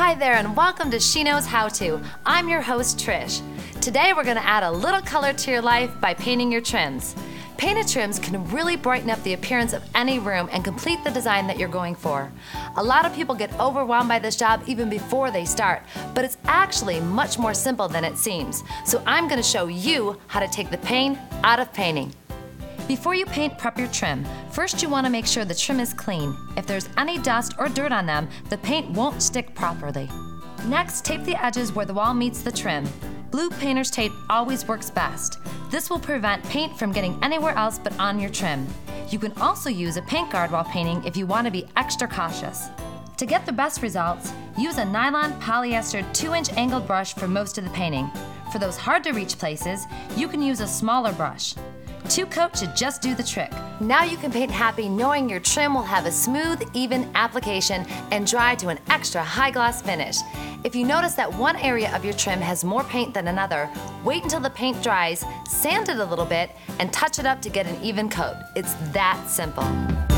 Hi there, and welcome to She Knows How To. I'm your host, Trish. Today, we're going to add a little color to your life by painting your trims. Painted trims can really brighten up the appearance of any room and complete the design that you're going for. A lot of people get overwhelmed by this job even before they start, but it's actually much more simple than it seems. So I'm going to show you how to take the pain out of painting. Before you paint, prep your trim. First, you want to make sure the trim is clean. If there's any dust or dirt on them, the paint won't stick properly. Next, tape the edges where the wall meets the trim. Blue painter's tape always works best. This will prevent paint from getting anywhere else but on your trim. You can also use a paint guard while painting if you want to be extra cautious. To get the best results, use a nylon polyester 2 inch angled brush for most of the painting. For those hard to reach places, you can use a smaller brush. Two coat should just do the trick. Now you can paint happy knowing your trim will have a smooth, even application and dry to an extra high gloss finish. If you notice that one area of your trim has more paint than another, wait until the paint dries, sand it a little bit, and touch it up to get an even coat. It's that simple.